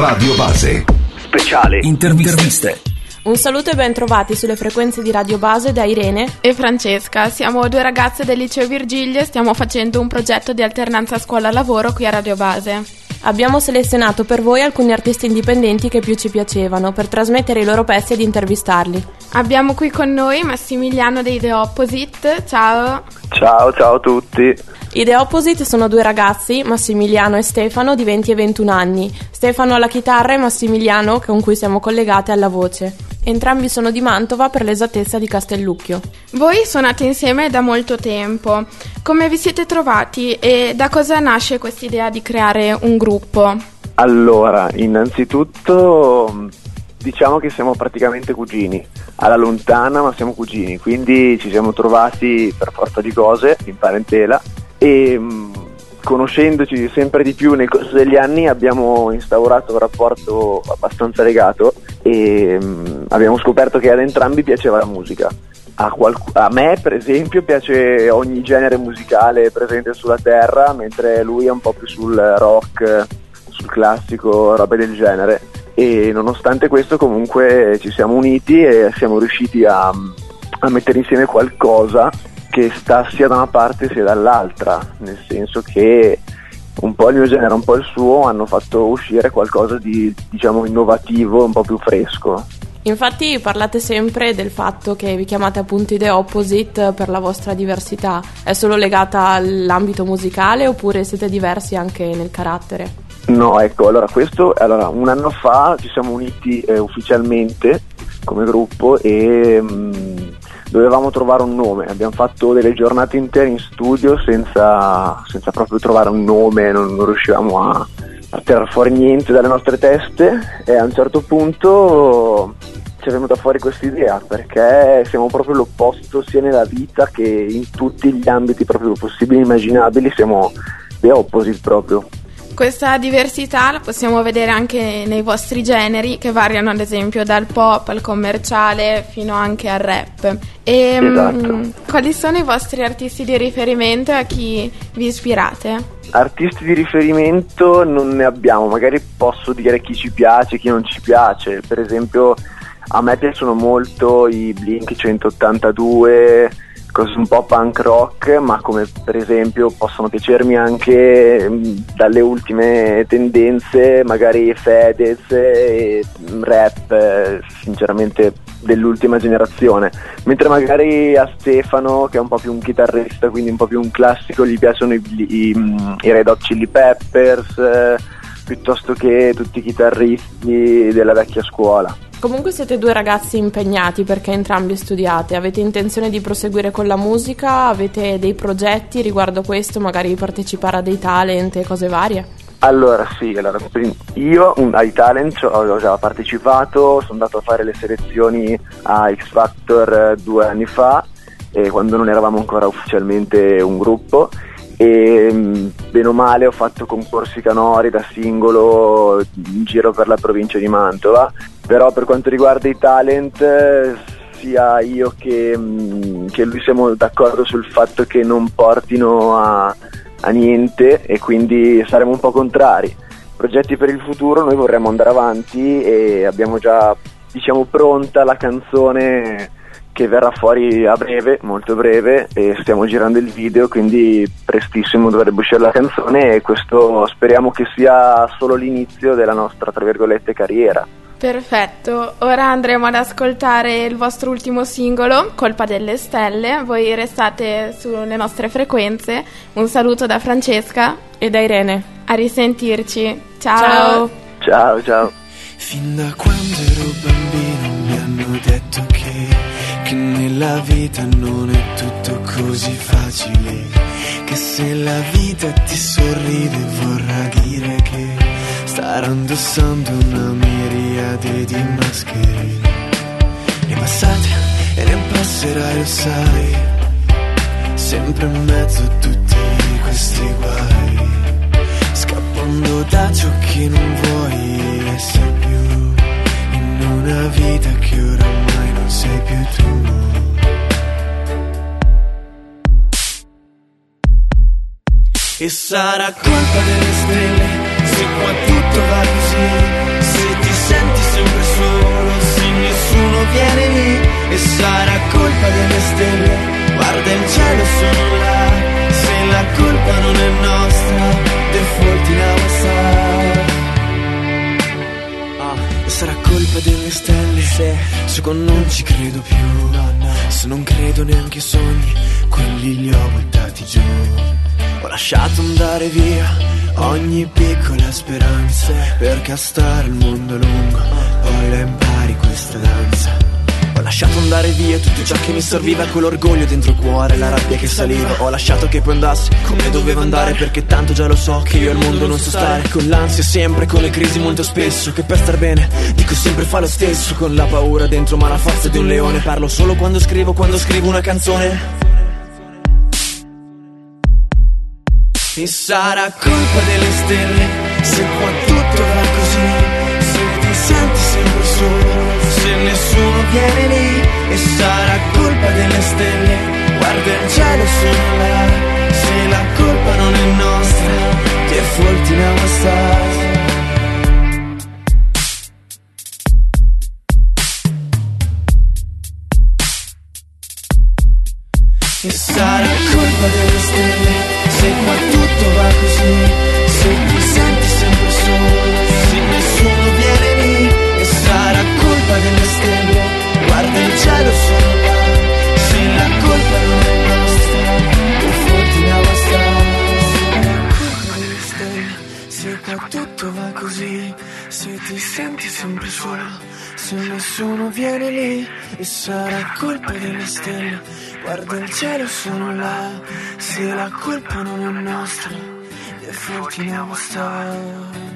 Radio Base. Speciale. Interviste. Un saluto e ben trovati sulle frequenze di Radio Base da Irene e Francesca. Siamo due ragazze del liceo Virgilio e stiamo facendo un progetto di alternanza scuola-lavoro qui a Radio Base. Abbiamo selezionato per voi alcuni artisti indipendenti che più ci piacevano per trasmettere i loro pezzi ed intervistarli. Abbiamo qui con noi Massimiliano dei The Opposite. Ciao. Ciao, ciao a tutti. I The Opposite sono due ragazzi, Massimiliano e Stefano, di 20 e 21 anni. Stefano alla chitarra e Massimiliano, con cui siamo collegate, alla voce. Entrambi sono di Mantova, per l'esattezza di Castellucchio. Voi suonate insieme da molto tempo. Come vi siete trovati e da cosa nasce questa idea di creare un gruppo? Allora, innanzitutto diciamo che siamo praticamente cugini, alla lontana ma siamo cugini, quindi ci siamo trovati per forza di cose in parentela e mm, conoscendoci sempre di più nel corso degli anni abbiamo instaurato un rapporto abbastanza legato e um, abbiamo scoperto che ad entrambi piaceva la musica. A, qualc- a, me per esempio piace ogni genere musicale presente sulla terra, mentre lui è un po' più sul rock, sul classico, robe del genere. E nonostante questo comunque ci siamo uniti e siamo riusciti a, a mettere insieme qualcosa che sta sia da una parte sia dall'altra, nel senso che un po' il mio genere, un po' il suo hanno fatto uscire qualcosa di diciamo innovativo, un po' più fresco. Infatti parlate sempre del fatto che vi chiamate appunto i The Opposite per la vostra diversità. È solo legata all'ambito musicale oppure siete diversi anche nel carattere? No, ecco, allora questo, allora un anno fa ci siamo uniti eh, ufficialmente come gruppo e mh, mm, dovevamo trovare un nome, abbiamo fatto delle giornate intere in studio senza, senza proprio trovare un nome, non, non riuscivamo a, a tirar fuori niente dalle nostre teste e a un certo punto ci è venuta fuori questa idea perché siamo proprio l'opposto sia nella vita che in tutti gli ambiti proprio possibili e immaginabili, siamo the opposite proprio. Questa diversità la possiamo vedere anche nei vostri generi che variano ad esempio dal pop al commerciale fino anche al rap. E, mm, esatto. mh, quali sono i vostri artisti di riferimento e a chi vi ispirate? Artisti di riferimento non ne abbiamo, magari posso dire chi ci piace, chi non ci piace. Per esempio a me piacciono molto i Blink 182 cose un po' punk rock, ma come per esempio possono piacermi anche mm, dalle ultime tendenze, magari Fedez e mm, rap, eh, sinceramente dell'ultima generazione, mentre magari a Stefano, che è un po' più un chitarrista, quindi un po' più un classico, gli piacciono i, i, mm, i Red Hot Chili Peppers, eh, piuttosto che tutti i chitarristi della vecchia scuola. Comunque siete due ragazzi impegnati perché entrambi studiate, avete intenzione di proseguire con la musica, avete dei progetti riguardo questo, magari partecipare a dei talent e cose varie? Allora sì, allora, io ai talent ho già partecipato, sono andato a fare le selezioni a X Factor eh, due anni fa, quando non eravamo ancora ufficialmente un gruppo. E mm, bene o male ho fatto concorsi canori da singolo in giro per la provincia di Mantova, però per quanto riguarda i talent sia io che, mm, che lui siamo d'accordo sul fatto che non portino a, a niente e quindi saremo un po' contrari. Progetti per il futuro, noi vorremmo andare avanti e abbiamo già diciamo pronta la canzone che verrà fuori a breve, molto breve, e stiamo girando il video, quindi prestissimo dovrebbe uscire la canzone e questo speriamo che sia solo l'inizio della nostra, tra virgolette, carriera. Perfetto, ora andremo ad ascoltare il vostro ultimo singolo, Colpa delle Stelle. Voi restate sulle nostre frequenze. Un saluto da Francesca e da Irene. A risentirci. Ciao. Ciao, ciao. ciao. Fin da quando ero bambino mi hanno detto che che nella vita non è tutto così facile, che se la vita ti sorride vorrà dire che starà indossando una miriade di maschere. Ne passate e ne passerai, lo sai, sempre in mezzo a tutti questi guai, scappando da ciò che non vuoi essere più in una vita che oramai non sei più tu. E sarà colpa delle stelle se qua tutto va così. Se ti senti sempre solo Se nessuno viene lì E sarà colpa delle stelle. Guarda il cielo sono là. Se la colpa non è nostra Default in avanzare ah, Sarà colpa delle stelle. Se, se con non ci credo più no, no. Se non credo neanche ai sogni Quelli li ho buttati giù. Ho lasciato andare via ogni piccola speranza Perché a stare il mondo lungo Poi la impari questa danza. Ho lasciato andare via tutto ciò che mi serviva Quell'orgoglio dentro il cuore, la rabbia che saliva. Ho lasciato che poi andassi come doveva andare Perché tanto già lo so che io al mondo non so stare. Con l'ansia sempre, con le crisi molto spesso Che per star bene dico sempre fa lo stesso. Con la paura dentro ma la forza di un leone. Parlo solo quando scrivo, quando scrivo una canzone E sarà colpa delle stelle Se qua tutto va così. Se ti senti sempre solo se nessuno viene lì e sarà colpa delle stelle, guarda il cielo sono là, se la colpa non è nostra, se ti senti sempre solo, se nessuno viene lì, e sarà colpa delle stelle, guarda il cielo sono là, se la colpa non è nostra, tutto va così, se ti senti sempre solo, se nessuno viene lì, e sarà colpa delle stelle, guarda il cielo sono là, se la colpa non è nostra, the 14 hour on.